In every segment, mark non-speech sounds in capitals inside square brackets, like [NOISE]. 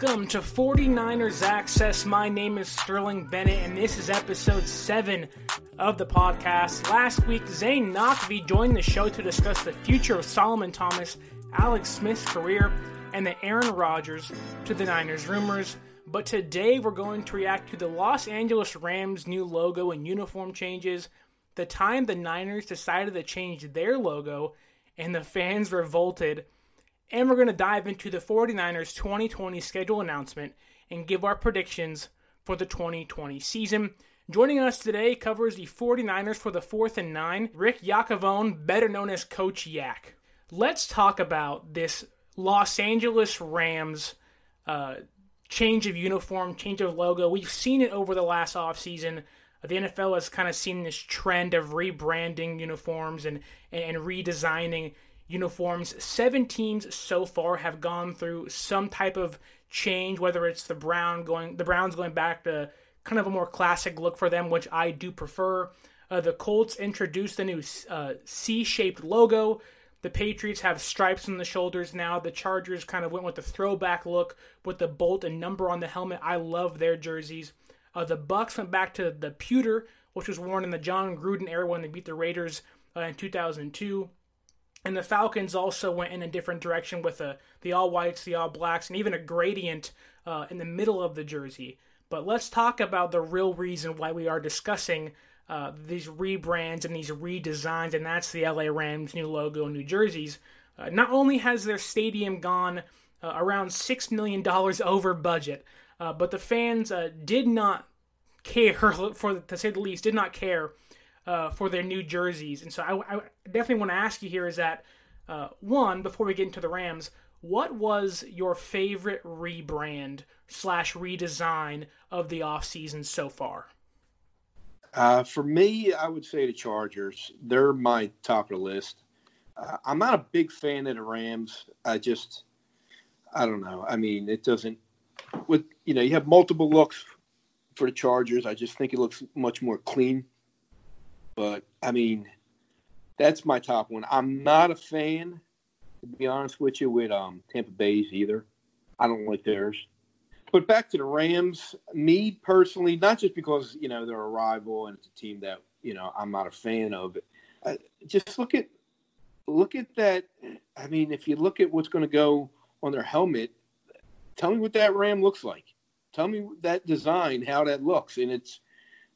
Welcome to 49ers Access. My name is Sterling Bennett, and this is episode 7 of the podcast. Last week, Zane Nakvi joined the show to discuss the future of Solomon Thomas, Alex Smith's career, and the Aaron Rodgers to the Niners rumors. But today, we're going to react to the Los Angeles Rams' new logo and uniform changes, the time the Niners decided to change their logo, and the fans revolted and we're going to dive into the 49ers 2020 schedule announcement and give our predictions for the 2020 season. Joining us today covers the 49ers for the 4th and 9, Rick Yakovone, better known as Coach Yak. Let's talk about this Los Angeles Rams uh, change of uniform, change of logo. We've seen it over the last offseason. The NFL has kind of seen this trend of rebranding uniforms and, and redesigning uniforms. Seven teams so far have gone through some type of change, whether it's the Brown going the Browns going back to kind of a more classic look for them, which I do prefer. Uh, the Colts introduced the new uh, C-shaped logo. The Patriots have stripes on the shoulders now. The Chargers kind of went with the throwback look with the bolt and number on the helmet. I love their jerseys. Uh, the Bucs went back to the pewter, which was worn in the Jon Gruden era when they beat the Raiders uh, in 2002. And the Falcons also went in a different direction with the, the all whites, the all blacks, and even a gradient uh, in the middle of the jersey. But let's talk about the real reason why we are discussing uh, these rebrands and these redesigns, and that's the LA Rams' new logo and new jerseys. Uh, not only has their stadium gone uh, around $6 million over budget, uh, but the fans uh, did not care, [LAUGHS] for to say the least, did not care uh, for their new jerseys. And so I, I definitely want to ask you here is that uh, one before we get into the Rams, what was your favorite rebrand slash redesign of the offseason so far? Uh, for me, I would say the Chargers. They're my top of the list. Uh, I'm not a big fan of the Rams. I just, I don't know. I mean, it doesn't. With you know, you have multiple looks for the Chargers. I just think it looks much more clean. But I mean, that's my top one. I'm not a fan, to be honest with you, with um, Tampa Bay's either. I don't like theirs. But back to the Rams, me personally, not just because you know they're a rival and it's a team that you know I'm not a fan of. Uh, just look at look at that. I mean, if you look at what's going to go on their helmet, tell me what that Ram looks like. Tell me that design, how that looks, and it's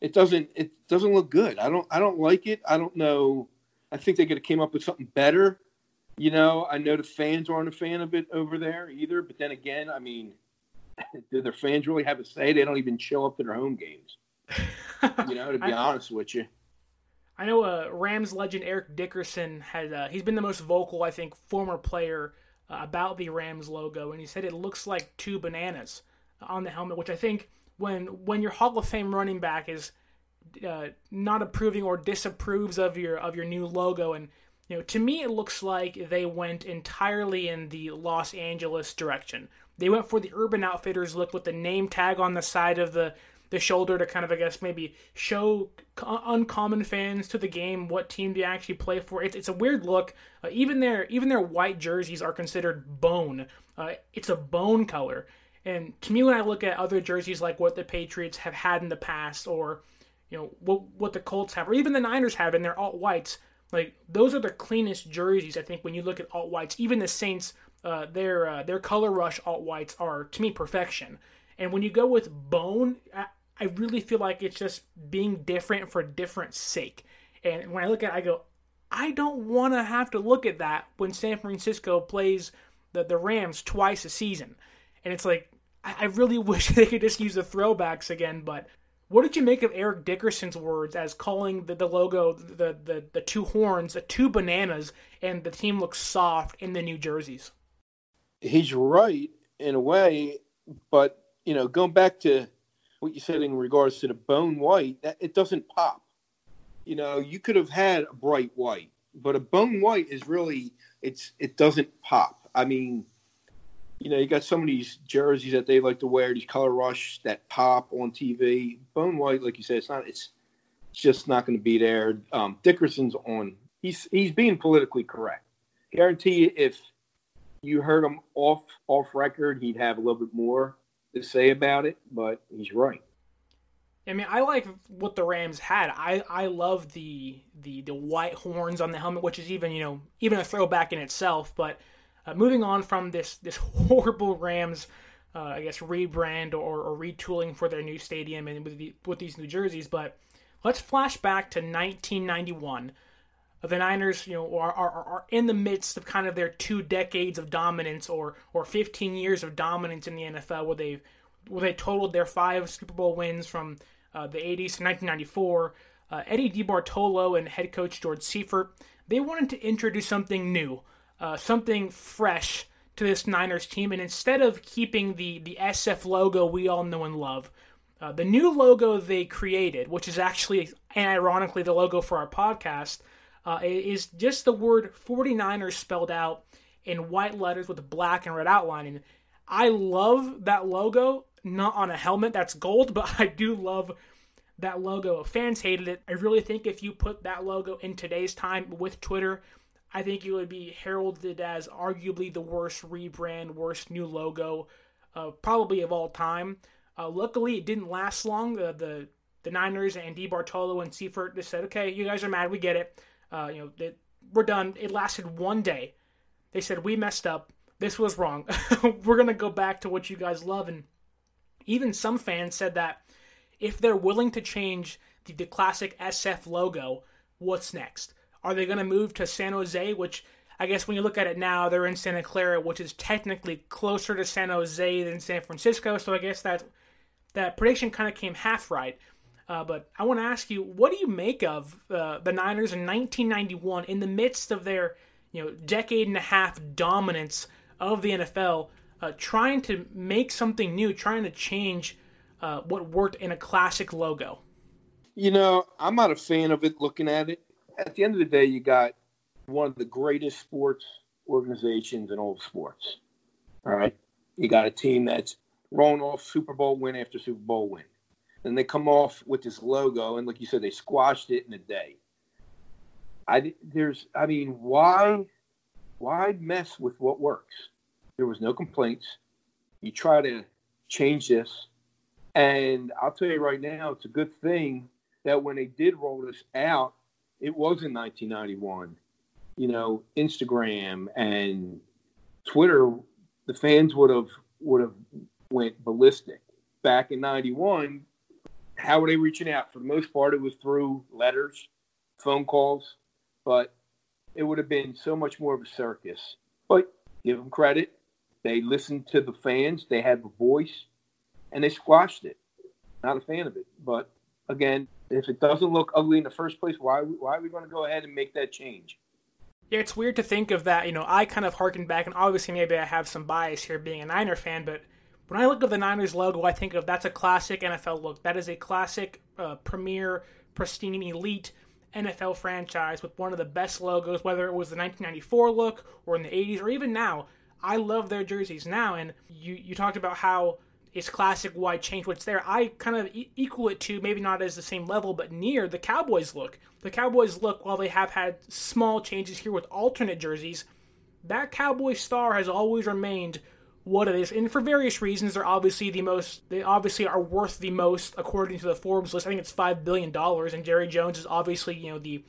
it doesn't it doesn't look good. I don't I don't like it. I don't know. I think they could have came up with something better. You know, I know the fans aren't a fan of it over there either. But then again, I mean, [LAUGHS] do their fans really have a say? They don't even show up to their home games. [LAUGHS] you know, to be I, honest with you. I know uh, Rams legend Eric Dickerson had uh, he's been the most vocal, I think, former player uh, about the Rams logo, and he said it looks like two bananas on the helmet, which I think when when your Hall of Fame running back is uh, not approving or disapproves of your of your new logo and you know to me it looks like they went entirely in the Los Angeles direction. They went for the Urban Outfitters look with the name tag on the side of the the shoulder to kind of I guess maybe show uncommon fans to the game what team they actually play for. It's, it's a weird look. Uh, even their even their white jerseys are considered bone. Uh, it's a bone color. And to me, when I look at other jerseys like what the Patriots have had in the past, or you know what what the Colts have, or even the Niners have in their alt whites, like those are the cleanest jerseys. I think when you look at alt whites, even the Saints, uh, their uh, their color rush alt whites are to me perfection. And when you go with bone, I, I really feel like it's just being different for different sake. And when I look at, it, I go, I don't want to have to look at that when San Francisco plays the the Rams twice a season. And it's like I, really [LAUGHS] wish they could just use the throwbacks again. But what did you make of Eric Dickerson's words as calling the, the logo the, the the two horns, the two bananas, and the team looks soft in the new jerseys? He's right in a way, but you know, going back to what you said in regards to the bone white, that it doesn't pop. You know, you could have had a bright white, but a bone white is really it's it doesn't pop. I mean, you know, you got some of these jerseys that they like to wear, these color rush that pop on TV. Bone white, like you said, it's not. It's, it's just not going to be there. Um, Dickerson's on. He's he's being politically correct. Guarantee you, if you heard him off off record, he'd have a little bit more to say about it, but he's right. I mean, I like what the Rams had. I, I love the, the the white horns on the helmet, which is even you know even a throwback in itself. But uh, moving on from this this horrible Rams, uh, I guess rebrand or, or retooling for their new stadium and with the, with these new jerseys. But let's flash back to 1991. The Niners, you know, are, are, are in the midst of kind of their two decades of dominance, or or 15 years of dominance in the NFL, where they've where they totaled their five Super Bowl wins from uh, the 80s to 1994. Uh, Eddie DeBartolo and head coach George Seifert, they wanted to introduce something new, uh, something fresh to this Niners team. And instead of keeping the, the SF logo we all know and love, uh, the new logo they created, which is actually, and ironically, the logo for our podcast, uh, is just the word 49ers spelled out in white letters with black and red outlining. I love that logo not on a helmet that's gold, [LAUGHS] but I do love that logo. Fans hated it. I really think if you put that logo in today's time with Twitter, I think it would be heralded as arguably the worst rebrand, worst new logo, uh, probably of all time. Uh, luckily, it didn't last long. The the Niners and DeBartolo and Seifert just said, "Okay, you guys are mad. We get it. Uh, you know, it, we're done." It lasted one day. They said, "We messed up. This was wrong. [LAUGHS] we're gonna go back to what you guys love." And even some fans said that if they're willing to change the, the classic SF logo, what's next? Are they going to move to San Jose, which I guess when you look at it now, they're in Santa Clara, which is technically closer to San Jose than San Francisco. So I guess that that prediction kind of came half right. Uh, but I want to ask you, what do you make of uh, the Niners in 1991 in the midst of their you know decade and a half dominance of the NFL? uh, trying to make something new, trying to change uh, what worked in a classic logo. You know, I'm not a fan of it looking at it. At the end of the day, you got one of the greatest sports organizations in all sports. All right. You got a team that's rolling off Super Bowl win after Super Bowl win. Then they come off with this logo, and like you said, they squashed it in a day. I there's, I mean, why, why mess with what works? There was no complaints. You try to change this. And I'll tell you right now, it's a good thing that when they did roll this out, it was in 1991. You know, Instagram and Twitter, the fans would have would have went ballistic. Back in '91, how were they reaching out? For the most part, it was through letters, phone calls, but it would have been so much more of a circus. But give them credit; they listened to the fans. They had a voice, and they squashed it. Not a fan of it, but again, if it doesn't look ugly in the first place, why why are we going to go ahead and make that change? Yeah, it's weird to think of that. You know, I kind of harken back, and obviously maybe I have some bias here being a Niner fan, but when I look at the Niners logo, I think of that's a classic NFL look. That is a classic, uh, premier, pristine, elite NFL franchise with one of the best logos, whether it was the 1994 look or in the 80s or even now. I love their jerseys now, and you you talked about how it's classic why change what's there. I kind of e- equal it to maybe not as the same level, but near the Cowboys look. The Cowboys look, while they have had small changes here with alternate jerseys, that Cowboy star has always remained what it is, and for various reasons, they're obviously the most. They obviously are worth the most according to the Forbes list. I think it's five billion dollars, and Jerry Jones is obviously you know the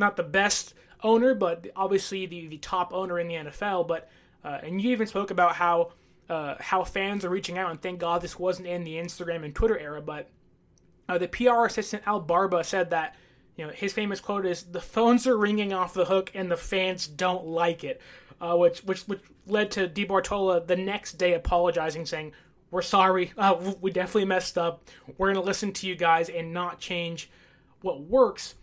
not the best owner, but obviously the the top owner in the NFL. But uh, and you even spoke about how uh, how fans are reaching out, and thank God this wasn't in the Instagram and Twitter era. But uh, the PR assistant Al Barba said that you know his famous quote is the phones are ringing off the hook and the fans don't like it, uh, which which which led to DeBartolo the next day apologizing, saying we're sorry, uh, we definitely messed up. We're gonna listen to you guys and not change what works.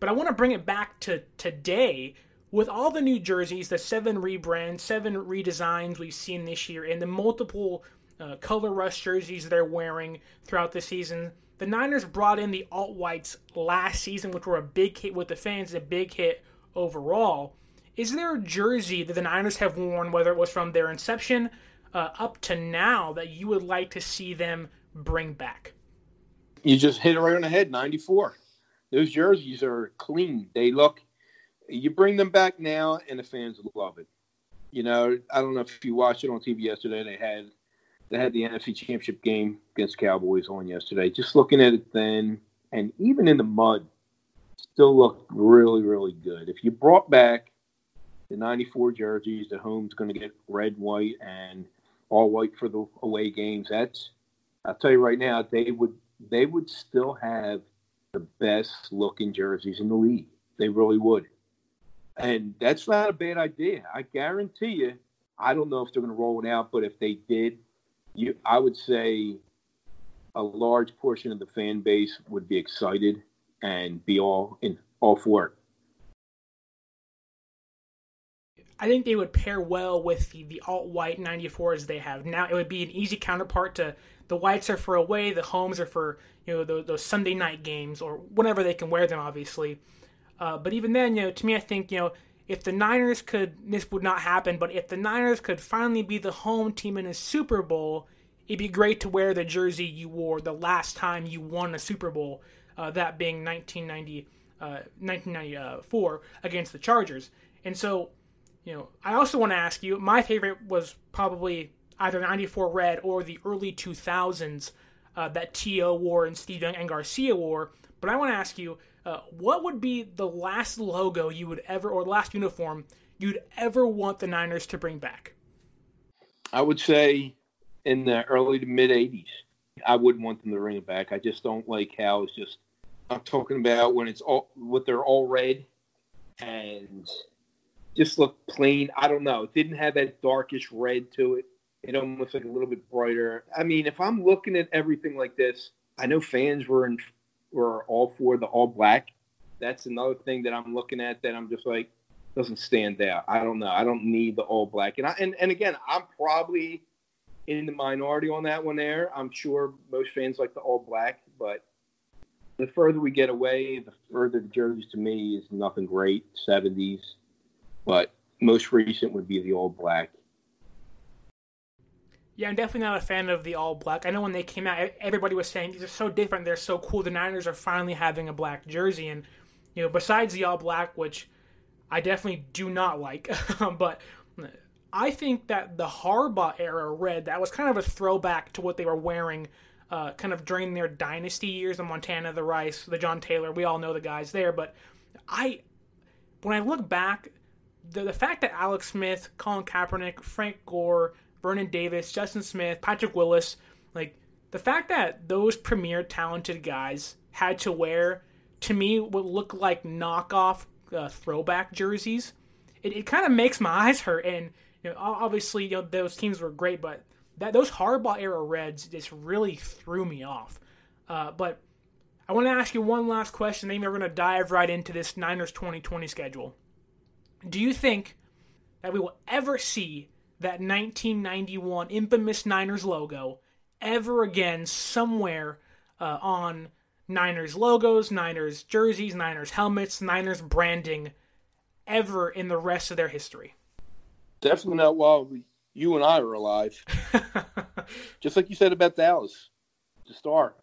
But I want to bring it back to today with all the new jerseys, the seven rebrands, seven redesigns we've seen this year, and the multiple uh, color rush jerseys they're wearing throughout the season, the Niners brought in the alt whites last season, which were a big hit with the fans, a big hit overall. Is there a jersey that the Niners have worn, whether it was from their inception uh, up to now, that you would like to see them bring back? You just hit it right on the head. Ninety-four. Those jerseys are clean. They look you bring them back now, and the fans love it. You know, I don't know if you watched it on TV yesterday. They had they had the NFC Championship game against Cowboys on yesterday. Just looking at it then, and even in the mud, still looked really, really good. If you brought back the 94 jerseys, the home's going to get red, white, and all white for the away games. That's, I'll tell you right now, they would they would still have the best looking jerseys in the league. They really would. And that's not a bad idea. I guarantee you, I don't know if they're going to roll it out, but if they did, you, I would say a large portion of the fan base would be excited and be all in all for it. I think they would pair well with the, the alt white 94s they have now. It would be an easy counterpart to the whites are for away, the homes are for you know those, those Sunday night games or whenever they can wear them, obviously. Uh, but even then, you know, to me, I think you know if the Niners could, this would not happen. But if the Niners could finally be the home team in a Super Bowl, it'd be great to wear the jersey you wore the last time you won a Super Bowl, uh, that being 1990, uh, 1994 against the Chargers. And so you know, I also want to ask you. My favorite was probably either '94 Red or the early 2000s uh, that T.O. wore and Steve Young and Garcia wore. But I want to ask you, uh, what would be the last logo you would ever, or last uniform you'd ever want the Niners to bring back? I would say in the early to mid 80s. I wouldn't want them to bring it back. I just don't like how it's just. I'm talking about when it's all what they're all red and just look plain. I don't know. It didn't have that darkish red to it. It almost like a little bit brighter. I mean, if I'm looking at everything like this, I know fans were in, were all for the all black. That's another thing that I'm looking at that I'm just like doesn't stand out. I don't know. I don't need the all black. And I and, and again, I'm probably in the minority on that one there. I'm sure most fans like the all black, but the further we get away, the further the jerseys to me is nothing great. 70s, but most recent would be the all black. Yeah, I'm definitely not a fan of the all black. I know when they came out, everybody was saying these are so different. They're so cool. The Niners are finally having a black jersey, and you know, besides the all black, which I definitely do not like, [LAUGHS] but I think that the Harbaugh era red that was kind of a throwback to what they were wearing, uh, kind of during their dynasty years. The Montana, the Rice, the John Taylor. We all know the guys there, but I, when I look back, the, the fact that Alex Smith, Colin Kaepernick, Frank Gore, Vernon Davis, Justin Smith, Patrick Willis, like the fact that those premier talented guys had to wear, to me, what look like knockoff uh, throwback jerseys, it, it kind of makes my [LAUGHS] eyes hurt. And you know, obviously, you know, those teams were great, but that those Harbaugh era Reds just really threw me off. Uh, but I want to ask you one last question. Then we're going to dive right into this Niners 2020 schedule. Do you think that we will ever see that 1991 infamous Niners logo ever again somewhere uh, on Niners logos, Niners jerseys, Niners helmets, Niners branding ever in the rest of their history? Definitely not while you and I are alive. [LAUGHS] Just like you said about Dallas, the star.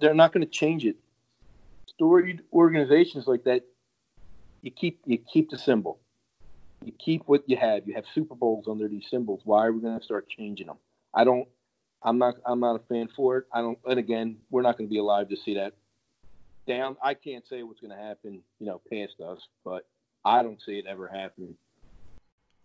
They're not going to change it. Storied organizations like that you keep you keep the symbol. You keep what you have. You have Super Bowls under these symbols. Why are we going to start changing them? I don't. I'm not. I'm not a fan for it. I don't. And again, we're not going to be alive to see that. Down. I can't say what's going to happen. You know, past us, but I don't see it ever happening.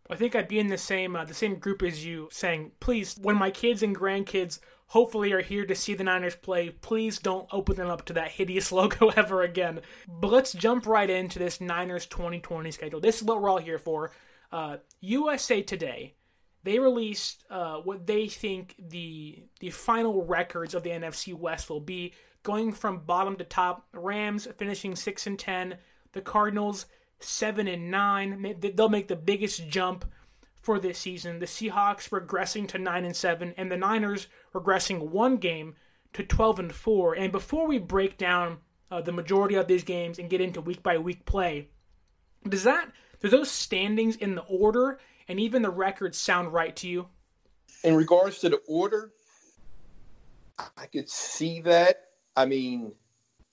I think I'd be in the same uh, the same group as you, saying, please, when my kids and grandkids hopefully are here to see the Niners play. Please don't open them up to that hideous [LAUGHS] logo ever again. But let's jump right into this Niners 2020 schedule. This is what we're all here for. Uh, USA Today, they released uh, what they think the the final records of the NFC West will be, going from bottom to top. Rams finishing six and ten, the Cardinals seven and nine. They'll make the biggest jump for this season. The Seahawks regressing to 9 and 7 and the Niners regressing one game to 12 and 4. And before we break down uh, the majority of these games and get into week by week play, does that do those standings in the order and even the records sound right to you? In regards to the order, I could see that. I mean,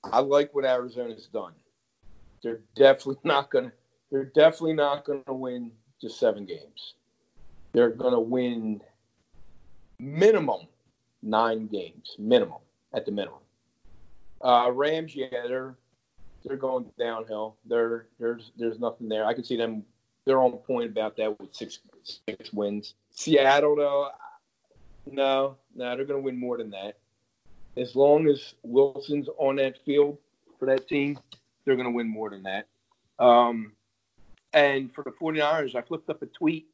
I like what Arizona's done. They're definitely not gonna. They're definitely not gonna win just seven games. They're going to win minimum nine games, minimum at the minimum. Uh, Rams, yeah, they're they're going downhill. They're there's there's nothing there. I can see them. They're on point about that with six six wins. Seattle, though, no, no, they're going to win more than that. As long as Wilson's on that field for that team, they're going to win more than that. Um, and for the 49ers, I flipped up a tweet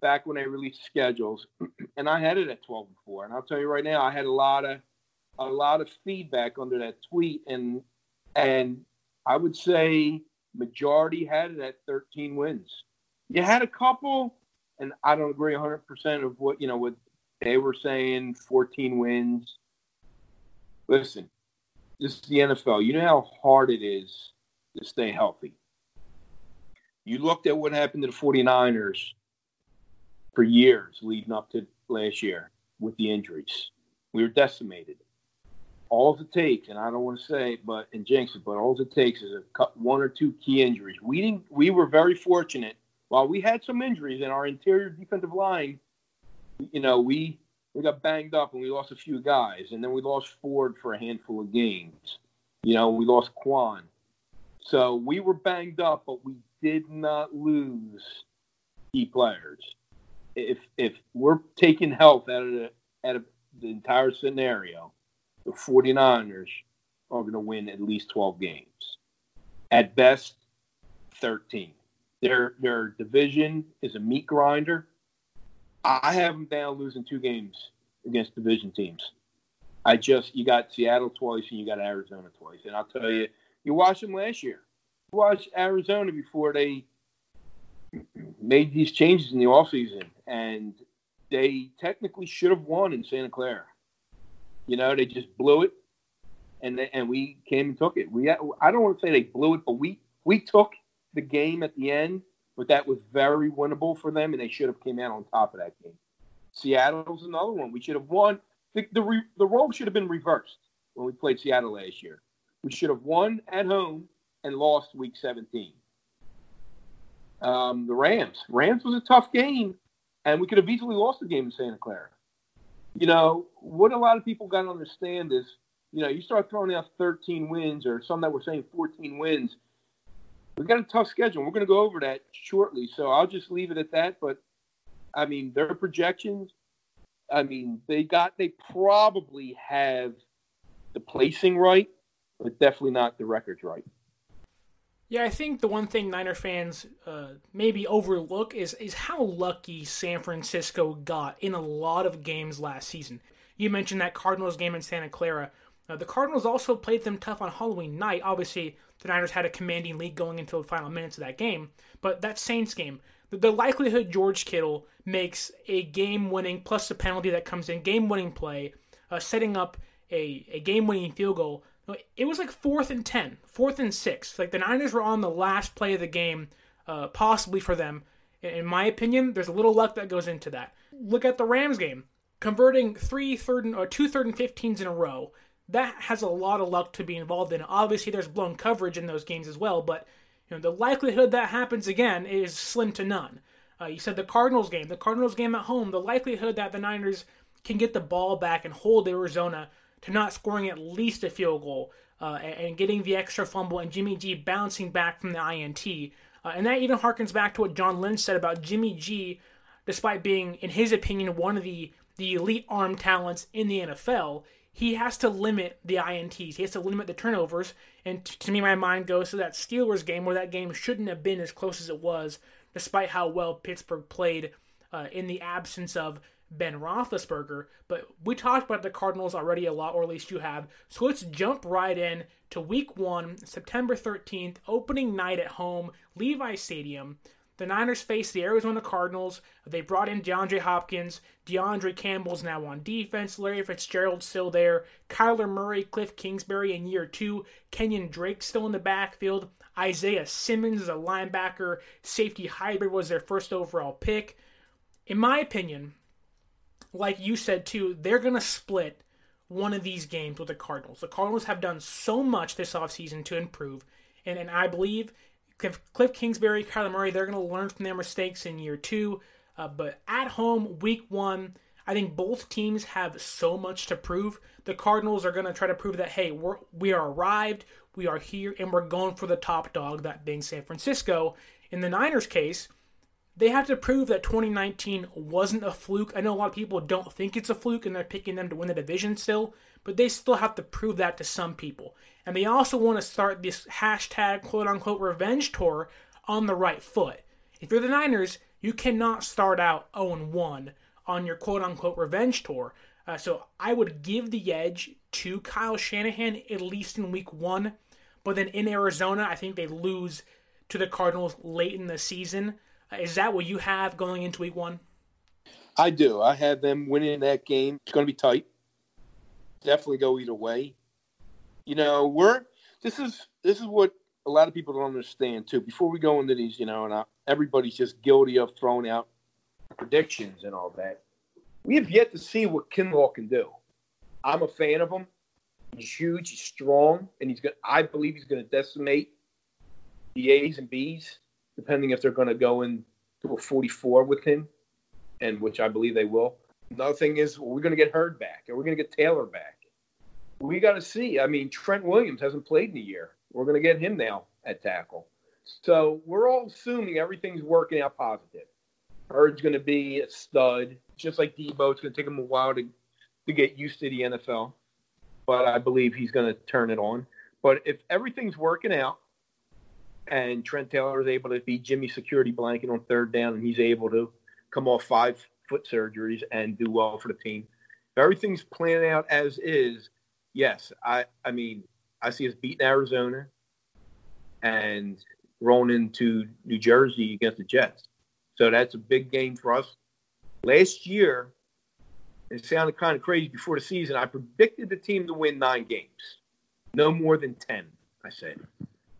back when they released schedules, [CLEARS THROAT] and I had it at 12 and 4. And I'll tell you right now, I had a lot of a lot of feedback under that tweet, and and I would say majority had it at 13 wins. You had a couple, and I don't agree 100 percent of what you know what they were saying. 14 wins. Listen, this is the NFL. You know how hard it is to stay healthy. You looked at what happened to the 49ers for years leading up to last year with the injuries. We were decimated. All it takes, and I don't want to say, but in jinx it, but all it takes is a cut one or two key injuries. We didn't. We were very fortunate. While we had some injuries in our interior defensive line, you know, we we got banged up and we lost a few guys, and then we lost Ford for a handful of games. You know, we lost Kwon. So we were banged up, but we did not lose key players if if we're taking health out of the out of the entire scenario, the 49ers are going to win at least 12 games. At best, 13. Their their division is a meat grinder. I have them down losing two games against division teams. I just you got Seattle twice and you got Arizona twice, and I'll tell you, you watched them last year. You watched Arizona before they made these changes in the offseason, and they technically should have won in Santa Clara. You know, they just blew it, and they, and we came and took it. We I don't want to say they blew it, but we we took the game at the end, but that was very winnable for them, and they should have came out on top of that game. Seattle's another one. We should have won. The the, re, the role should have been reversed when we played Seattle last year. We should have won at home and lost Week 17 um, the Rams. Rams was a tough game, and we could have easily lost the game in Santa Clara. You know, what a lot of people got to understand is, you know, you start throwing out 13 wins or some that were saying 14 wins. We got a tough schedule. We're going to go over that shortly, so I'll just leave it at that. But I mean, their projections. I mean, they got they probably have the placing right, but definitely not the records right. Yeah, I think the one thing Niner fans uh, maybe overlook is is how lucky San Francisco got in a lot of games last season. You mentioned that Cardinals game in Santa Clara. Uh, the Cardinals also played them tough on Halloween night. Obviously, the Niners had a commanding lead going into the final minutes of that game. But that Saints game, the, the likelihood George Kittle makes a game-winning plus the penalty that comes in, game-winning play, uh, setting up a, a game-winning field goal it was like fourth and ten, fourth and six. Like the Niners were on the last play of the game, uh, possibly for them. In my opinion, there's a little luck that goes into that. Look at the Rams game, converting three third and, or two third and 15s in a row. That has a lot of luck to be involved in. Obviously, there's blown coverage in those games as well, but you know the likelihood that happens again is slim to none. Uh, you said the Cardinals game, the Cardinals game at home, the likelihood that the Niners can get the ball back and hold Arizona to not scoring at least a field goal uh, and getting the extra fumble and Jimmy G bouncing back from the INT. Uh, and that even harkens back to what John Lynch said about Jimmy G, despite being, in his opinion, one of the, the elite arm talents in the NFL. He has to limit the INTs. He has to limit the turnovers. And t- to me, my mind goes to that Steelers game where that game shouldn't have been as close as it was, despite how well Pittsburgh played uh, in the absence of Ben Roethlisberger, but we talked about the Cardinals already a lot, or at least you have. So let's jump right in to Week One, September 13th, opening night at home, Levi Stadium. The Niners face the Arizona Cardinals. They brought in DeAndre Hopkins. DeAndre Campbell's now on defense. Larry Fitzgerald's still there. Kyler Murray, Cliff Kingsbury in year two. Kenyan Drake still in the backfield. Isaiah Simmons is a linebacker. Safety hybrid was their first overall pick. In my opinion, like you said too, they're going to split one of these games with the Cardinals. The Cardinals have done so much this offseason to improve, and, and I believe Cliff, Cliff Kingsbury, Kyler Murray, they're going to learn from their mistakes in year two. Uh, but at home, week one, I think both teams have so much to prove. The Cardinals are going to try to prove that, hey, we're, we are arrived, we are here, and we're going for the top dog, that being San Francisco. In the Niners' case, they have to prove that 2019 wasn't a fluke. I know a lot of people don't think it's a fluke and they're picking them to win the division still, but they still have to prove that to some people. And they also want to start this hashtag quote unquote revenge tour on the right foot. If you're the Niners, you cannot start out 0 1 on your quote unquote revenge tour. Uh, so I would give the edge to Kyle Shanahan at least in week one. But then in Arizona, I think they lose to the Cardinals late in the season. Is that what you have going into week one? I do. I have them winning that game. It's going to be tight. Definitely go either way. You know, we're this is this is what a lot of people don't understand too. Before we go into these, you know, and I, everybody's just guilty of throwing out predictions and all that. We have yet to see what Kinlaw can do. I'm a fan of him. He's huge, he's strong, and he's going. I believe he's going to decimate the A's and B's, depending if they're going to go into a 44 with him, and which I believe they will. Another thing is, we're going to get Hurd back, and we're going to get Taylor back. We got to see. I mean, Trent Williams hasn't played in a year. We're going to get him now at tackle. So we're all assuming everything's working out positive. Hurd's going to be a stud, just like Deebo. It's going to take him a while to, to get used to the NFL, but I believe he's going to turn it on. But if everything's working out and Trent Taylor is able to be Jimmy's security blanket on third down and he's able to come off five foot surgeries and do well for the team, if everything's playing out as is, yes, I, I mean, I see us beating Arizona and rolling into New Jersey against the Jets. So that's a big game for us. Last year, it sounded kind of crazy before the season. I predicted the team to win nine games, no more than 10, I said.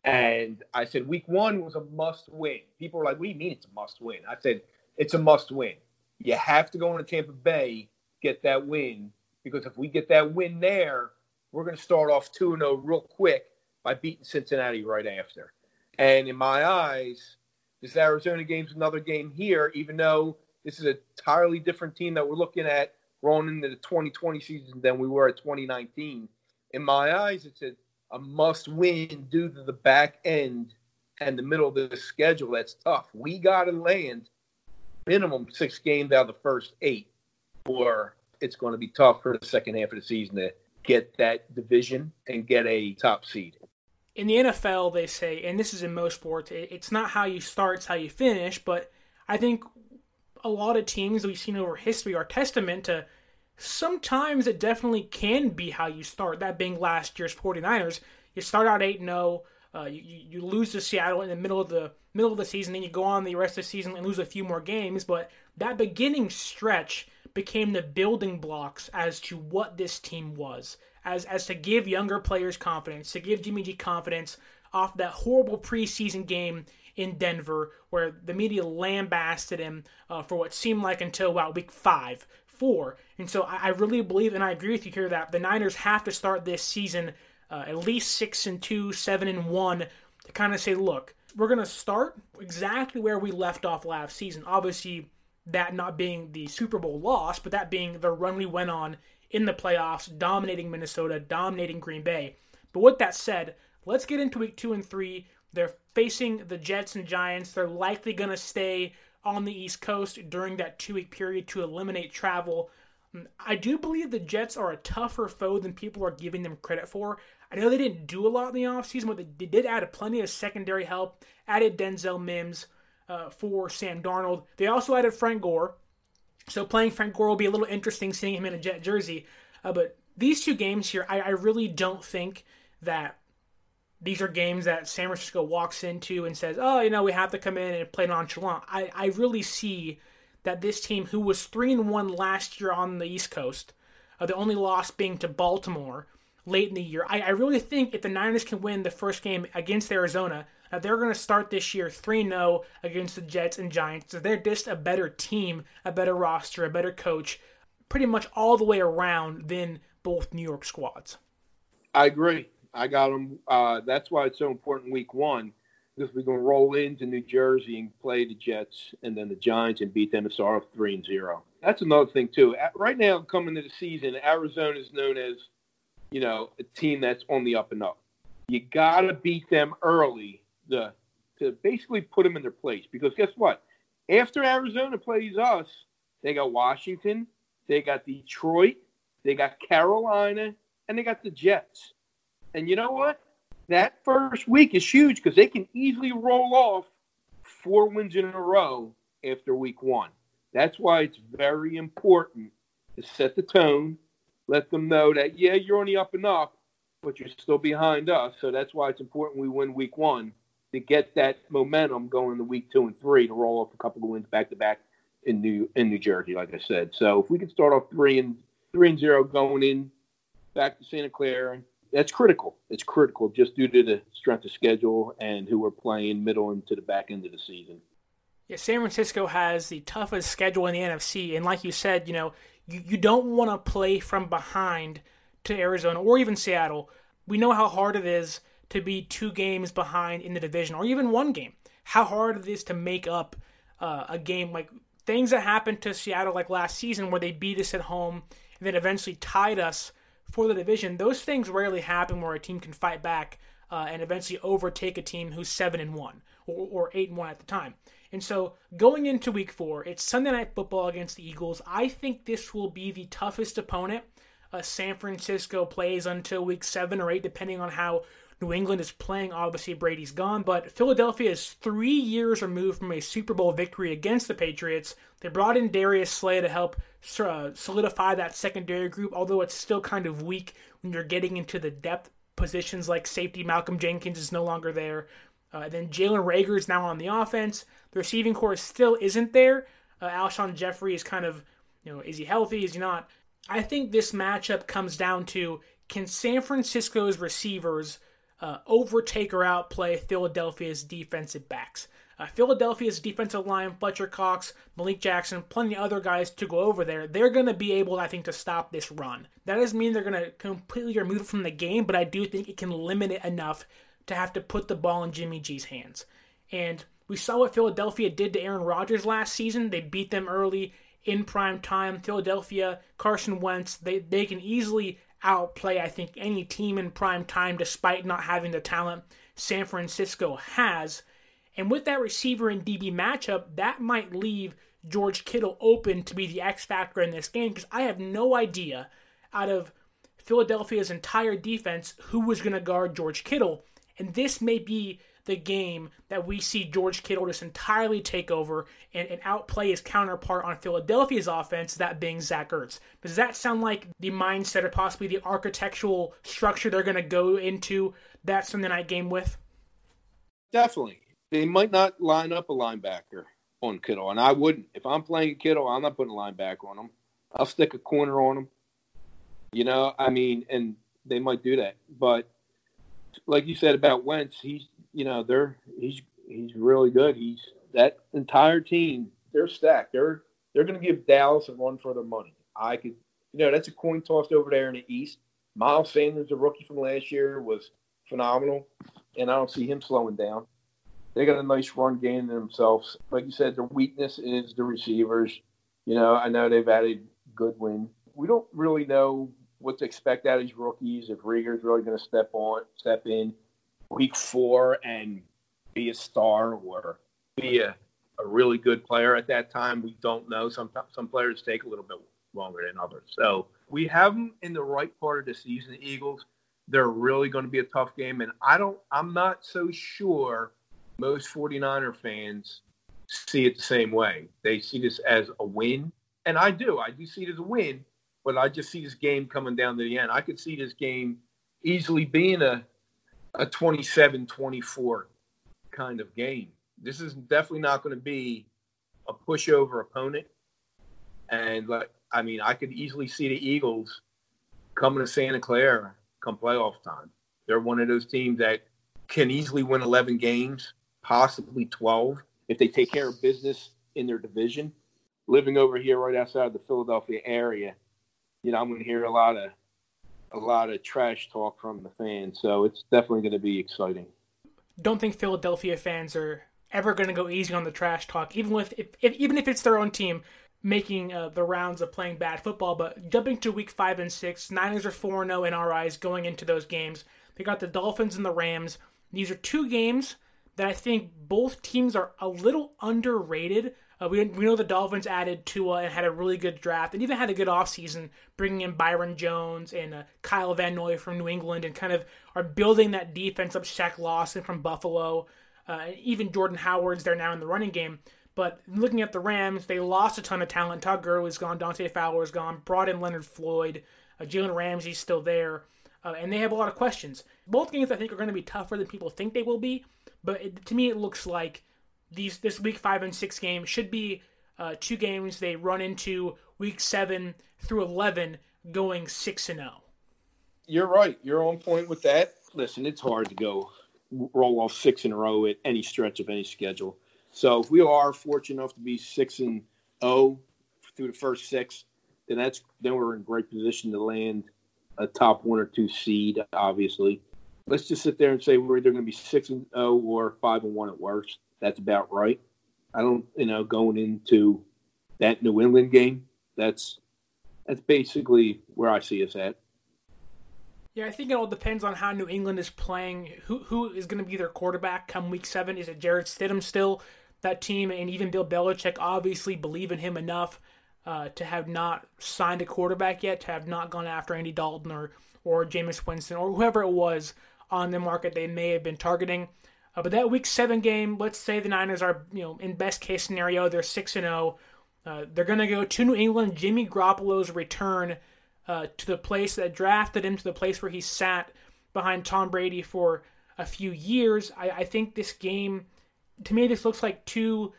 And I said week one was a must win. People were like, What do you mean it's a must win? I said, It's a must win. You have to go into Tampa Bay, get that win, because if we get that win there, we're going to start off 2 0 real quick by beating Cincinnati right after. And in my eyes, this Arizona game's another game here, even though this is an entirely different team that we're looking at going into the 2020 season than we were at 2019. In my eyes, it's a, a must win due to the back end and the middle of the schedule. That's tough. We got to land minimum six games out of the first eight, or it's going to be tough for the second half of the season to get that division and get a top seed in the NFL, they say, and this is in most sports, it's not how you start, it's how you finish. But I think a lot of teams we've seen over history are testament to sometimes it definitely can be how you start. That being last year's 49ers. You start out 8 0. Uh, you, you lose to Seattle in the middle of the middle of the season, then you go on the rest of the season and lose a few more games. But that beginning stretch became the building blocks as to what this team was as as to give younger players confidence, to give Jimmy G confidence off that horrible preseason game in Denver, where the media lambasted him uh, for what seemed like until about week five, four. And so I, I, really believe, and I agree with you here, that the Niners have to start this season uh, at least six and two, seven and one, to kind of say, look, we're going to start exactly where we left off last season. Obviously, that not being the Super Bowl loss, but that being the run we went on in the playoffs, dominating Minnesota, dominating Green Bay. But with that said, let's get into week two and three. They're facing the Jets and Giants. They're likely going to stay on the East Coast during that two week period to eliminate travel. I do believe the Jets are a tougher foe than people are giving them credit for. I know they didn't do a lot in the offseason, but they did add a plenty of secondary help, added Denzel Mims uh, for Sam Darnold. They also added Frank Gore, so playing Frank Gore will be a little interesting seeing him in a Jet jersey. Uh, but these two games here, I, I, really don't think that these are games that San Francisco walks into and says, oh, you know, we have to come in and play nonchalant. I, I really see that this team, who was 3 and 1 last year on the East Coast, uh, the only loss being to Baltimore late in the year, I, I really think if the Niners can win the first game against Arizona, that they're going to start this year 3 0 against the Jets and Giants. So they're just a better team, a better roster, a better coach, pretty much all the way around than both New York squads. I agree. I got them. Uh, that's why it's so important week one. because we're going to roll into New Jersey and play the Jets and then the Giants and beat them to off three and zero. That's another thing too. Right now, coming to the season, Arizona is known as, you know, a team that's on the up and up. You got to beat them early to to basically put them in their place because guess what? After Arizona plays us, they got Washington, they got Detroit, they got Carolina, and they got the Jets. And you know what? That first week is huge because they can easily roll off four wins in a row after week one. That's why it's very important to set the tone, let them know that, yeah, you're on the up and up, but you're still behind us. So that's why it's important we win week one to get that momentum going to week two and three to roll off a couple of wins back to back in New in New Jersey, like I said. So if we can start off three and three and zero going in back to Santa Clara, that's critical. It's critical just due to the strength of schedule and who we're playing middle into the back end of the season. Yeah, San Francisco has the toughest schedule in the NFC, and like you said, you know, you, you don't want to play from behind to Arizona or even Seattle. We know how hard it is to be two games behind in the division, or even one game. How hard it is to make up uh, a game like things that happened to Seattle like last season, where they beat us at home and then eventually tied us for the division. Those things rarely happen where a team can fight back uh, and eventually overtake a team who's seven and one or, or eight and one at the time. And so going into week four, it's Sunday night football against the Eagles. I think this will be the toughest opponent uh, San Francisco plays until week seven or eight, depending on how New England is playing. Obviously, Brady's gone, but Philadelphia is three years removed from a Super Bowl victory against the Patriots. They brought in Darius Slay to help uh, solidify that secondary group, although it's still kind of weak when you're getting into the depth positions like safety. Malcolm Jenkins is no longer there. Uh, then Jalen Reagor is now on the offense. The receiving corps still isn't there. Uh, Alshon Jeffery is kind of, you know, is he healthy? Is he not? I think this matchup comes down to can San Francisco's receivers uh, overtake or outplay Philadelphia's defensive backs. Uh, Philadelphia's defensive line, Fletcher Cox, Malik Jackson, plenty of other guys to go over there. They're going to be able, I think, to stop this run. That doesn't mean they're going to completely remove it from the game, but I do think it can limit it enough to have to put the ball in Jimmy G's hands. And we saw what Philadelphia did to Aaron Rodgers last season. They beat them early in prime time. Philadelphia, Carson Wentz, they, they can easily outplay, I think, any team in prime time despite not having the talent San Francisco has. And with that receiver and DB matchup, that might leave George Kittle open to be the X factor in this game because I have no idea out of Philadelphia's entire defense who was going to guard George Kittle. And this may be the game that we see George Kittle just entirely take over and, and outplay his counterpart on Philadelphia's offense, that being Zach Ertz. Does that sound like the mindset or possibly the architectural structure they're going to go into that Sunday night game with? Definitely. They might not line up a linebacker on Kittle, and I wouldn't. If I'm playing Kittle, I'm not putting a linebacker on him. I'll stick a corner on him. You know, I mean, and they might do that, but like you said about Wentz, he's you know, they're he's he's really good. He's that entire team. They're stacked. They're they're going to give Dallas a run for their money. I could, you know, that's a coin toss over there in the East. Miles Sanders, the rookie from last year, was phenomenal, and I don't see him slowing down. They got a nice run game themselves. Like you said, their weakness is the receivers. You know, I know they've added Goodwin. We don't really know what to expect out of these rookies. If Reagor's really going to step on, step in week four and be a star or be a, a really good player at that time. We don't know. Some some players take a little bit longer than others. So we have them in the right part of the season. The Eagles, they're really going to be a tough game, and I don't. I'm not so sure most 49er fans see it the same way. They see this as a win, and I do. I do see it as a win, but I just see this game coming down to the end. I could see this game easily being a a 27-24 kind of game. This is definitely not going to be a pushover opponent. And like, I mean, I could easily see the Eagles coming to Santa Clara come playoff time. They're one of those teams that can easily win 11 games, possibly 12, if they take care of business in their division. Living over here right outside of the Philadelphia area, you know, I'm going to hear a lot of a lot of trash talk from the fans. So it's definitely going to be exciting. don't think Philadelphia fans are ever going to go easy on the trash talk, even with if, if even if it's their own team making uh, the rounds of playing bad football. But jumping to week five and six, Niners are four zero oh in our eyes going into those games. They got the Dolphins and the Rams. These are two games that I think both teams are a little underrated. Uh, we, we know the Dolphins added Tua and had a really good draft and even had a good offseason, bringing in Byron Jones and uh, Kyle Van Noy from New England and kind of are building that defense up. Shaq Lawson from Buffalo, uh, even Jordan Howard's there now in the running game. But looking at the Rams, they lost a ton of talent. Todd Gurley's gone, Dante Fowler's gone, brought in Leonard Floyd, uh, Jalen Ramsey's still there, uh, and they have a lot of questions. Both games I think are going to be tougher than people think they will be, but it, to me it looks like these this week five and six game should be uh, two games they run into week seven through eleven, going six and zero. Oh. You're right. You're on point with that. Listen, it's hard to go roll off six in a row at any stretch of any schedule. So if we are fortunate enough to be six and zero through the first six, then that's then we're in great position to land a top one or two seed. Obviously, let's just sit there and say we're either going to be six and zero or five and one at worst. That's about right. I don't, you know, going into that New England game, that's that's basically where I see us at. Yeah, I think it all depends on how New England is playing. Who who is going to be their quarterback come Week Seven? Is it Jarrett Stidham still? That team and even Bill Belichick obviously believe in him enough uh, to have not signed a quarterback yet, to have not gone after Andy Dalton or or Jameis Winston or whoever it was on the market they may have been targeting. Uh, but that Week Seven game, let's say the Niners are, you know, in best case scenario, they're six and zero. Oh. Uh, they're going to go to New England. Jimmy Garoppolo's return uh, to the place that drafted him, to the place where he sat behind Tom Brady for a few years. I, I think this game, to me, this looks like two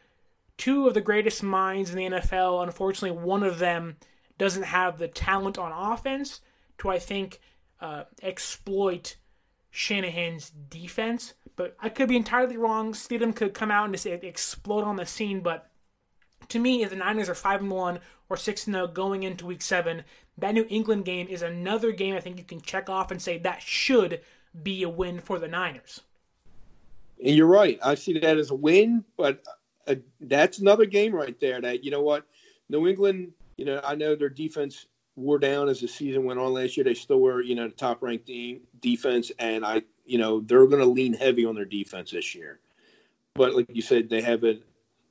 two of the greatest minds in the NFL. Unfortunately, one of them doesn't have the talent on offense to, I think, uh, exploit Shanahan's defense. But I could be entirely wrong. Stidham could come out and just explode on the scene. But to me, if the Niners are five and one or six and zero going into Week Seven, that New England game is another game I think you can check off and say that should be a win for the Niners. And you're right. I see that as a win, but uh, that's another game right there. That you know what, New England. You know, I know their defense wore down as the season went on last year. They still were, you know, the top ranked team defense, and I, you know, they're going to lean heavy on their defense this year. But like you said, they have a,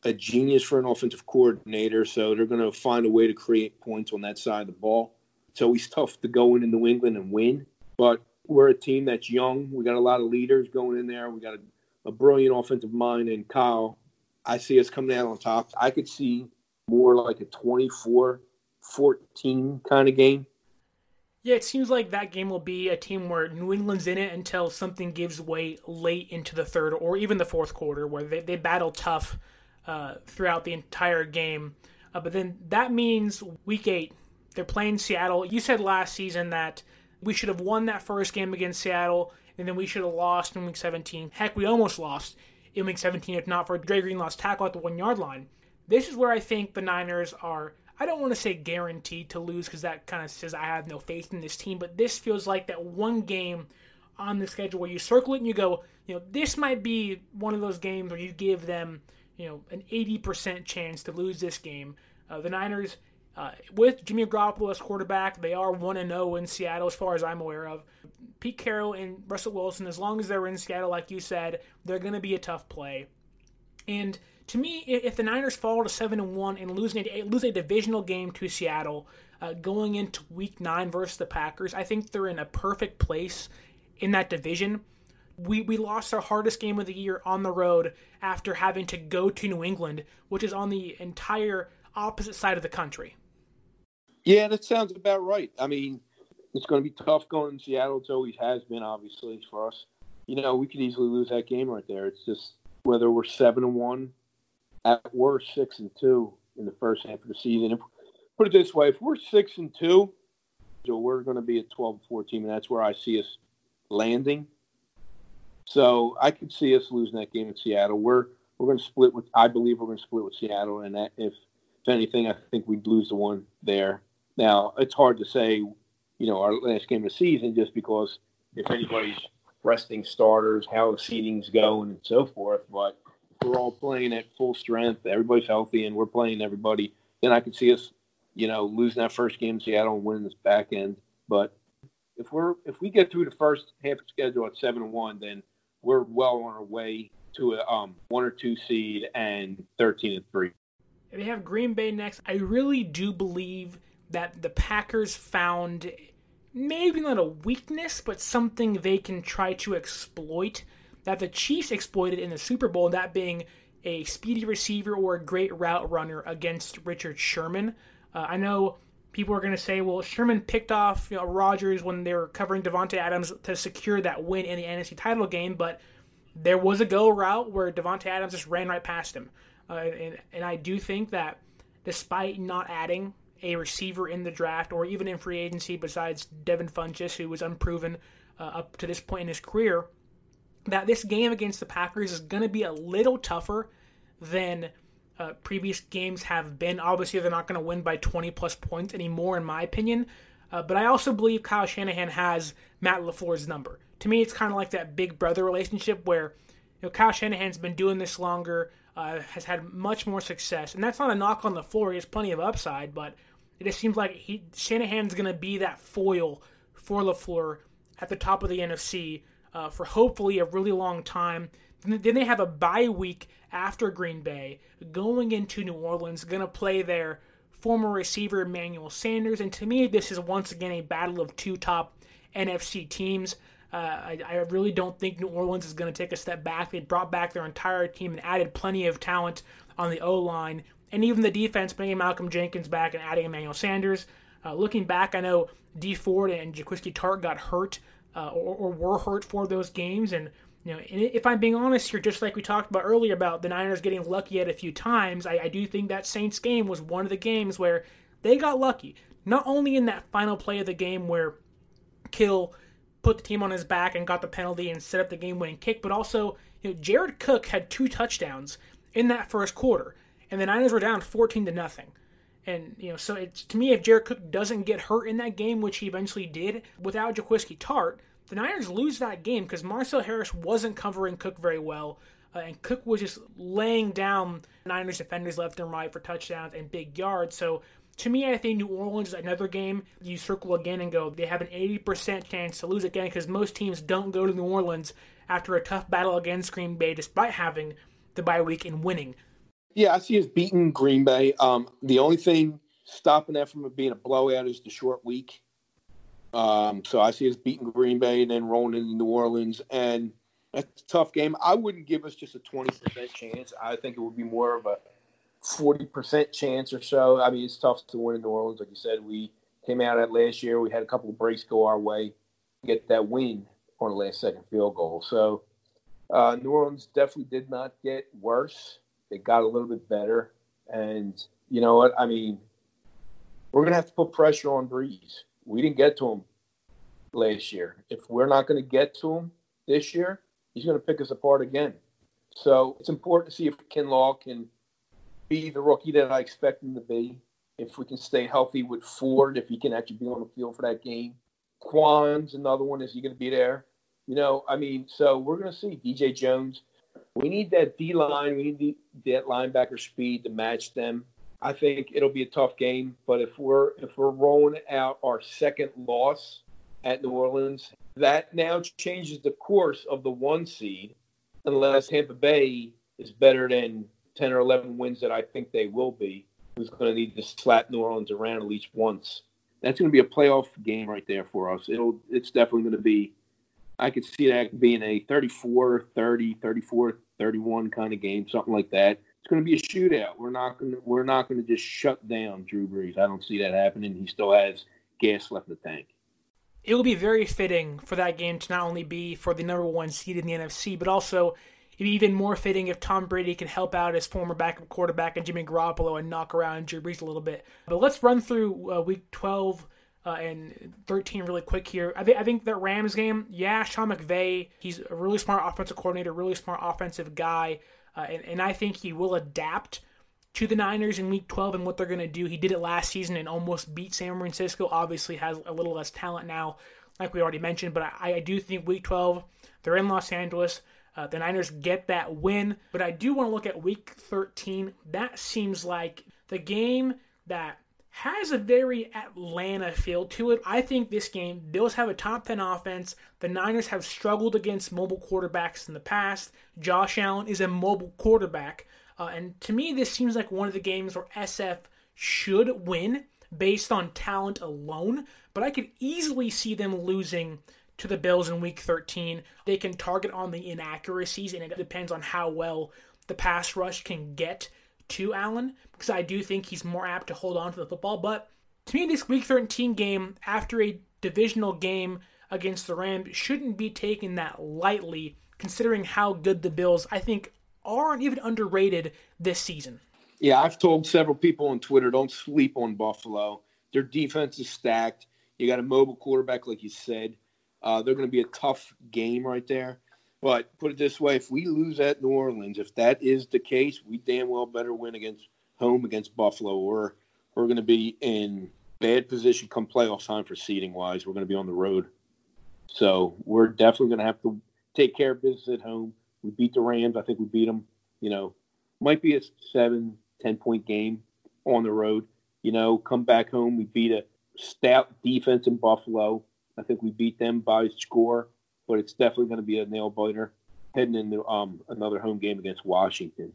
a genius for an offensive coordinator, so they're going to find a way to create points on that side of the ball. It's always tough to go in into New England and win, but we're a team that's young. We got a lot of leaders going in there. We got a, a brilliant offensive mind in Kyle. I see us coming out on top. I could see more like a 24 14 kind of game. Yeah, it seems like that game will be a team where New England's in it until something gives way late into the third or even the fourth quarter, where they, they battle tough uh, throughout the entire game. Uh, but then that means week eight, they're playing Seattle. You said last season that we should have won that first game against Seattle, and then we should have lost in week 17. Heck, we almost lost in week 17 if not for Dre Greenlaw's tackle at the one yard line. This is where I think the Niners are I don't want to say guaranteed to lose because that kind of says I have no faith in this team, but this feels like that one game on the schedule where you circle it and you go, you know, this might be one of those games where you give them, you know, an 80% chance to lose this game. Uh, the Niners, uh, with Jimmy Garoppolo as quarterback, they are 1 0 in Seattle as far as I'm aware of. Pete Carroll and Russell Wilson, as long as they're in Seattle, like you said, they're going to be a tough play. And to me, if the Niners fall to seven and one and lose a, lose a divisional game to Seattle, uh, going into Week Nine versus the Packers, I think they're in a perfect place in that division. We we lost our hardest game of the year on the road after having to go to New England, which is on the entire opposite side of the country. Yeah, that sounds about right. I mean, it's going to be tough going to Seattle. It always has been, obviously, for us. You know, we could easily lose that game right there. It's just whether we're seven and one at worst six and two in the first half of the season. Put it this way: if we're six and two, so we're going to be a 12-4 team, and that's where I see us landing. So I could see us losing that game in Seattle. We're we're going to split with. I believe we're going to split with Seattle, and that, if if anything, I think we'd lose the one there. Now it's hard to say, you know, our last game of the season, just because if anybody's resting starters, how seeding's going, and so forth. But we're all playing at full strength, everybody's healthy, and we're playing everybody, then I could see us, you know, losing that first game in Seattle and winning this back end. But if we're if we get through the first half of schedule at seven and one, then we're well on our way to a um, one or two seed and thirteen and three. They have Green Bay next. I really do believe that the Packers found maybe not a weakness, but something they can try to exploit that the Chiefs exploited in the Super Bowl, that being a speedy receiver or a great route runner against Richard Sherman. Uh, I know people are going to say, well, Sherman picked off you know, Rodgers when they were covering Davante Adams to secure that win in the NFC title game, but there was a go route where Davante Adams just ran right past him. Uh, and, and I do think that despite not adding a receiver in the draft or even in free agency besides Devin Funchess, who was unproven uh, up to this point in his career, that this game against the Packers is going to be a little tougher than uh, previous games have been. Obviously, they're not going to win by 20 plus points anymore, in my opinion. Uh, but I also believe Kyle Shanahan has Matt LaFleur's number. To me, it's kind of like that big brother relationship where you know, Kyle Shanahan's been doing this longer, uh, has had much more success. And that's not a knock on LaFleur. He has plenty of upside, but it just seems like he Shanahan's going to be that foil for LaFleur at the top of the NFC uh, for hopefully a really long time. Then they have a bye week after Green Bay, going into New Orleans, going to play their former receiver Emmanuel Sanders. And to me, this is once again a battle of two top NFC teams. Uh, I, I, really don't think New Orleans is going to take a step back. They brought back their entire team and added plenty of talent on the O line and even the defense, bringing Malcolm Jenkins back and adding Emmanuel Sanders. Uh, looking back, I know Dee Ford and Jaquiski Tartt got hurt uh, or, or, were hurt for those games. And you know, if I'm being honest here, just like we talked about earlier about the Niners getting lucky at a few times, I, I do think that Saints game was one of the games where they got lucky. Not only in that final play of the game where Kittle put the team on his back and got the penalty and set up the game-winning kick, but also you know, Jared Cook had two touchdowns in that first quarter, and the Niners were down 14 to nothing. And you know, so it's to me, if Jared Cook doesn't get hurt in that game, which he eventually did, without Jaquiski Tartt, the Niners lose that game because Marcel Harris wasn't covering Cook very well, uh, and Cook was just laying down Niners defenders left and right for touchdowns and big yards. So to me, I think New Orleans is another game you circle again and go, they have an 80% chance to lose again because most teams don't go to New Orleans after a tough battle against Green Bay despite having the bye week and winning. Yeah, I see us beating Green Bay. Um, the only thing stopping that from being a blowout is the short week. Um, so I see us beating Green Bay and then rolling into New Orleans, and that's a tough game. I wouldn't give us just a twenty percent chance. I think it would be more of a forty percent chance or so. I mean, it's tough to win in New Orleans, like you said. We came out at last year. We had a couple of breaks go our way, get that win on the last second field goal. So uh, New Orleans definitely did not get worse. They got a little bit better. And you know what? I mean, we're to have to put pressure on Brees. We didn't get to him last year. If we're not to get to him this year, he's to pick us apart again. So it's important to see if Kinlaw can be the rookie that I expect him to be. If we can stay healthy with Ford, if he can actually be on the field for that game. Kwon's another one. Is he going to be there? You know, I mean, so we're going to see DJ Jones. We need that D line. We need the, that linebacker speed to match them. I think it'll be a tough game, but if we're if we're rolling out our second loss at New Orleans, that now changes the course of the one seed, unless Tampa Bay is better than ten or eleven wins that I think they will be. Who's going to need to slap New Orleans around at least once? That's going to be a playoff game right there for us. It'll it's definitely going to be. I could see that being a 34 30, 34 31 kind of game, something like that it's going to be a shootout. We're not going to we're not going to just shut down Drew Brees. I don't see that happening. He still has gas left in the tank. It will be very fitting for that game to not only be for the number one seed in the NFC, but also it'd be even more fitting if Tom Brady can help out his former backup quarterback and Jimmy Garoppolo and knock around Drew Brees a little bit. But let's run through uh, Week 12 uh, and 13 really quick here. I, th- I think that Rams game, yeah, Sean McVay, he's a really smart offensive coordinator, really smart offensive guy. Uh, and, and I think he will adapt to the Niners in Week 12 and what they're going to do. He did it last season and almost beat San Francisco. Obviously, has a little less talent now like we already mentioned. But I, I do think Week 12, they're in Los Angeles. Uh, the Niners get that win. But I do want to look at Week 13. That seems like the game that has a very Atlanta feel to it. I think this game, Bills have a top 10 offense. The Niners have struggled against mobile quarterbacks in the past. Josh Allen is a mobile quarterback. Uh, and to me, this seems like one of the games where SF should win based on talent alone. But I could easily see them losing to the Bills in week 13. They can target on the inaccuracies, and it depends on how well the pass rush can get to Allen because I do think he's more apt to hold on to the football. But to me, this week 13 game, after a divisional game against the Rams, shouldn't be taken that lightly considering how good the Bills, I think, aren't even underrated this season. Yeah, I've told several people on Twitter don't sleep on Buffalo. Their defense is stacked. You got a mobile quarterback, like you said. Uh, they're going to be a tough game right there. But put it this way: if we lose at New Orleans, if that is the case, we damn well better win against home against Buffalo, or we're going to be in bad position come playoff time for seeding wise. We're going to be on the road, so we're definitely going to have to take care of business at home. We beat the Rams. I think we beat them. You know, might be a seven, ten point game on the road. You know, come back home. We beat a stout defense in Buffalo. I think we beat them by score, but it's definitely going to be a nail biter heading into um, another home game against Washington.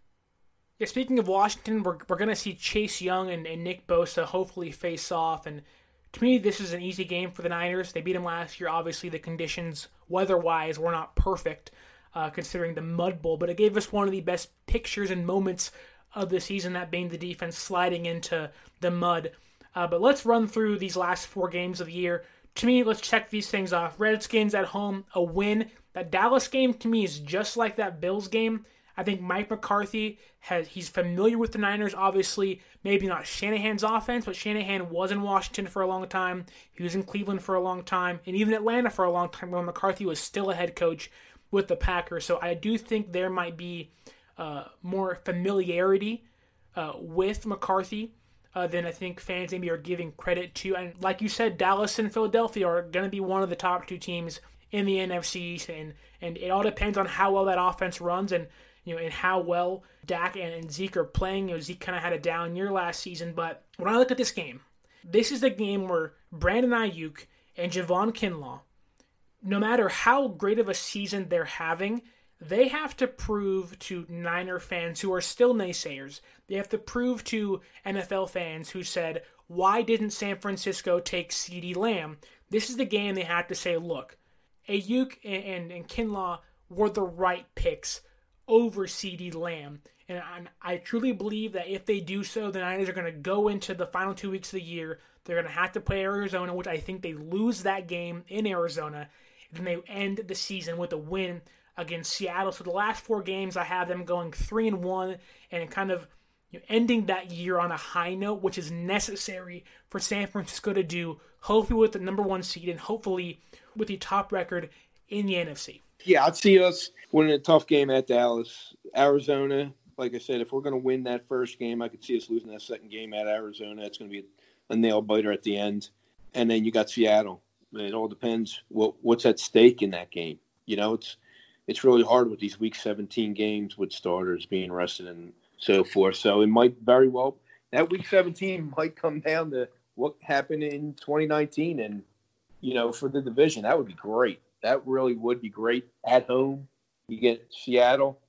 Yeah, speaking of Washington, we're, we're going to see Chase Young and, and Nick Bosa hopefully face off. And to me, this is an easy game for the Niners. They beat them last year. Obviously, the conditions weather wise were not perfect uh, considering the Mud Bowl, but it gave us one of the best pictures and moments of the season, that being the defense sliding into the mud. Uh, but let's run through these last four games of the year. To me, let's check these things off. Redskins at home, a win. That Dallas game to me is just like that Bills game. I think Mike McCarthy has he's familiar with the Niners. Obviously, maybe not Shanahan's offense, but Shanahan was in Washington for a long time. He was in Cleveland for a long time, and even Atlanta for a long time when McCarthy was still a head coach with the Packers. So I do think there might be uh, more familiarity uh, with McCarthy uh, than I think fans maybe are giving credit to. And like you said, Dallas and Philadelphia are going to be one of the top two teams in the NFC, East, and and it all depends on how well that offense runs and you know and how well Dak and, and Zeke are playing. You know, Zeke kind of had a down year last season, but when I look at this game, this is the game where Brandon Aiyuk and Javon Kinlaw, no matter how great of a season they're having, they have to prove to Niner fans who are still naysayers, they have to prove to NFL fans who said, why didn't San Francisco take CeeDee Lamb? This is the game they have to say, look, Aiyuk and, and, and Kinlaw were the right picks over CeeDee Lamb. And I, I truly believe that if they do so, the Niners are going to go into the final two weeks of the year. They're going to have to play Arizona, which I think they lose that game in Arizona. And then they end the season with a win against Seattle. So the last four games, I have them going three and one, and kind of you know, ending that year on a high note, which is necessary for San Francisco to do. Hopefully with the number one seed, and hopefully with the top record in the NFC. Yeah, I'd see us winning a tough game at Dallas, Arizona. Like I said, if we're going to win that first game, I could see us losing that second game at Arizona. It's going to be a nail biter at the end, and then you got Seattle. It all depends what what's at stake in that game. You know, it's it's really hard with these week 17 games with starters being rested and so forth. So it might very well that week 17 [LAUGHS] might come down to what happened in 2019 and you know for the division that would be great. That really would be great at home. You get Seattle.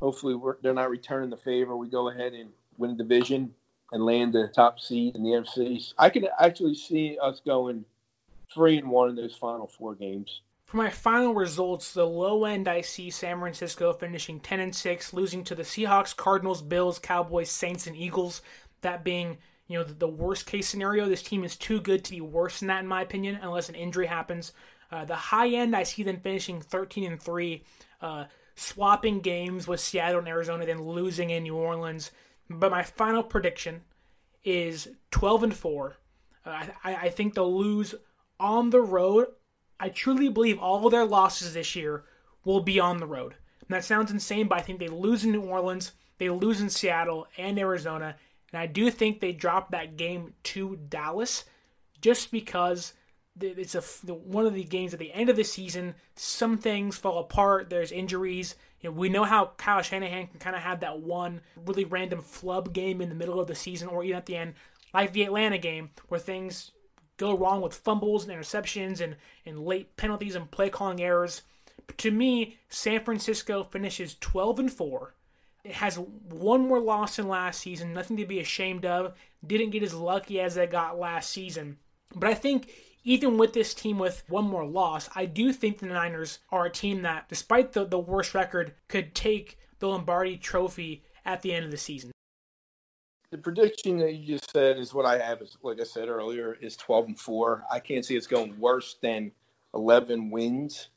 Hopefully they're not returning the favor. We go ahead and win the division and land the top seed in the NFC. I can actually see us going three and one in those final four games. For my final results, the low end I see San Francisco finishing 10 and 6, losing to the Seahawks, Cardinals, Bills, Cowboys, Saints, and Eagles. That being, you know, the, the worst case scenario. This team is too good to be worse than that, in my opinion, unless an injury happens. Uh, the high end, I see them finishing 13 and 3, uh, swapping games with Seattle and Arizona, then losing in New Orleans. But my final prediction is 12 and 4. Uh, I, I think they'll lose on the road I truly believe all their losses this year will be on the road. And that sounds insane, but I think they lose in New Orleans, they lose in Seattle and Arizona, and I do think they drop that game to Dallas just because it's a one of the games at the end of the season. Some things fall apart. There's injuries. You know, we know how Kyle Shanahan can kind of have that one really random flub game in the middle of the season, or even at the end, like the Atlanta game, where things go wrong with fumbles and interceptions and, and late penalties and play calling errors. But to me, San Francisco finishes 12 and 4. It has one more loss than last season, nothing to be ashamed of. Didn't get as lucky as they got last season. But I think even with this team with one more loss, I do think the Niners are a team that, despite the, the worst record, could take the Lombardi trophy at the end of the season. The prediction that you just said is what I have. Is like I said earlier, is twelve and four. I can't see it's going worse than eleven wins.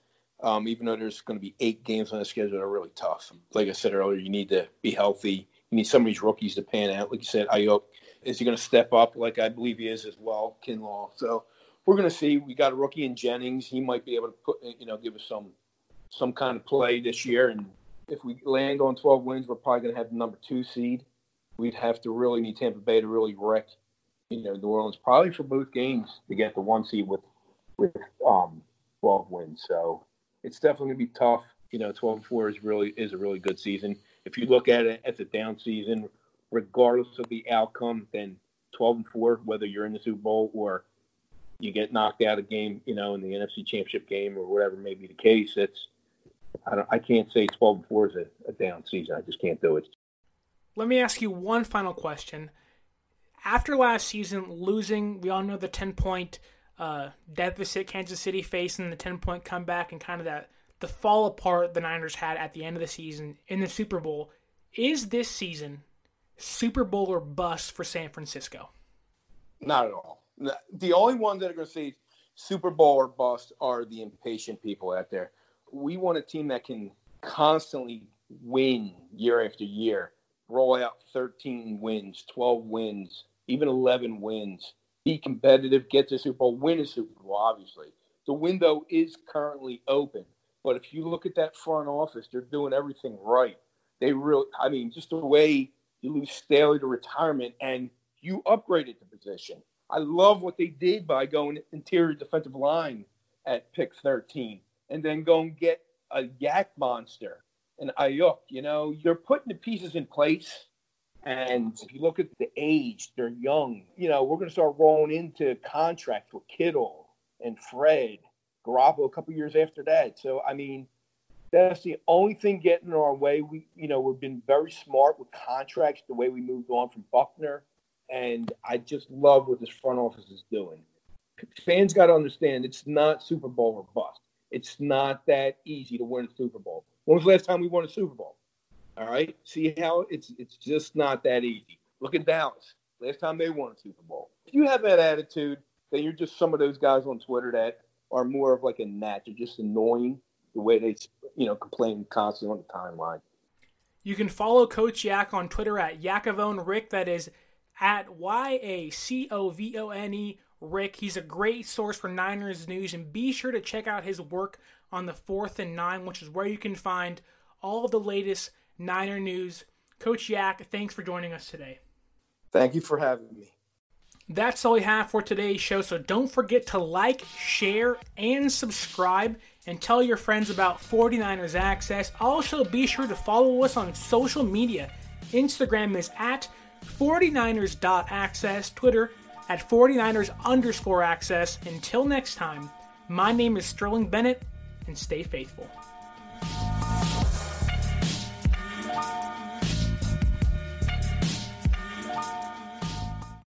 Um, even though there's going to be eight games on the schedule that are really tough. Like I said earlier, you need to be healthy. You need some of these rookies to pan out. Like you said, Aiyuk is he going to step up like I believe he is as well, Kinlaw. So we're going to see. We got a rookie in Jennings. He might be able to put, you know, give us some some kind of play this year. And if we land on 12 wins, we're probably going to have the number two seed. We'd have to really need Tampa Bay to really wreck, you know, New Orleans probably for both games to get the one seed with with um 12 wins. So it's definitely going to be tough. You know, 12 4 is really is a really good season. If you look at it as a down season, regardless of the outcome, then 12 and 4, whether you're in the Super Bowl or you get knocked out of game, you know, in the NFC Championship game or whatever may be the case. It's I don't I can't say 12 and 4 is a, a down season. I just can't do it. Let me ask you one final question. After last season losing, we all know the 10 point uh, deficit Kansas City faced and the 10 point comeback and kind of that the fall apart the Niners had at the end of the season in the Super Bowl. Is this season Super Bowl or bust for San Francisco? Not at all the only ones that are going to say Super Bowl or bust are the impatient people out there. We want a team that can constantly win year after year, roll out 13 wins, 12 wins, even 11 wins, be competitive, get to Super Bowl, win a Super Bowl, obviously. The window is currently open. But if you look at that front office, they're doing everything right. They really, I mean, just the way you lose Staley to retirement and you upgraded the position. I love what they did by going interior defensive line at pick 13 and then go and get a yak monster and Aiyuk. You know, you're putting the pieces in place. And if you look at the age, they're young. You know, we're going to start rolling into contracts with Kittle and Fred, Garoppolo a couple years after that. So, I mean, that's the only thing getting in our way. We, you know, we've been very smart with contracts, the way we moved on from Buckner and I just love what this front office is doing. Fans got to understand it's not Super Bowl or bust. It's not that easy to win a Super Bowl. When was the last time we won a Super Bowl? All right, see how it's it's just not that easy. Look at Dallas. Last time they won a Super Bowl. If you have that attitude, then you're just some of those guys on Twitter that are more of like a gnat. They're just annoying the way they you know complain constantly on the timeline. You can follow Coach Yak on Twitter at Yacovone Rick. That is at Y A C O V O N E Rick. He's a great source for Niners news, and be sure to check out his work on the fourth and nine, which is where you can find all of the latest Niner news. Coach Yak, thanks for joining us today. Thank you for having me. That's all we have for today's show, so don't forget to like, share, and subscribe, and tell your friends about 49ers Access. Also, be sure to follow us on social media. Instagram is at 49ers.access, Twitter at 49ers underscore access. Until next time, my name is Sterling Bennett, and stay faithful.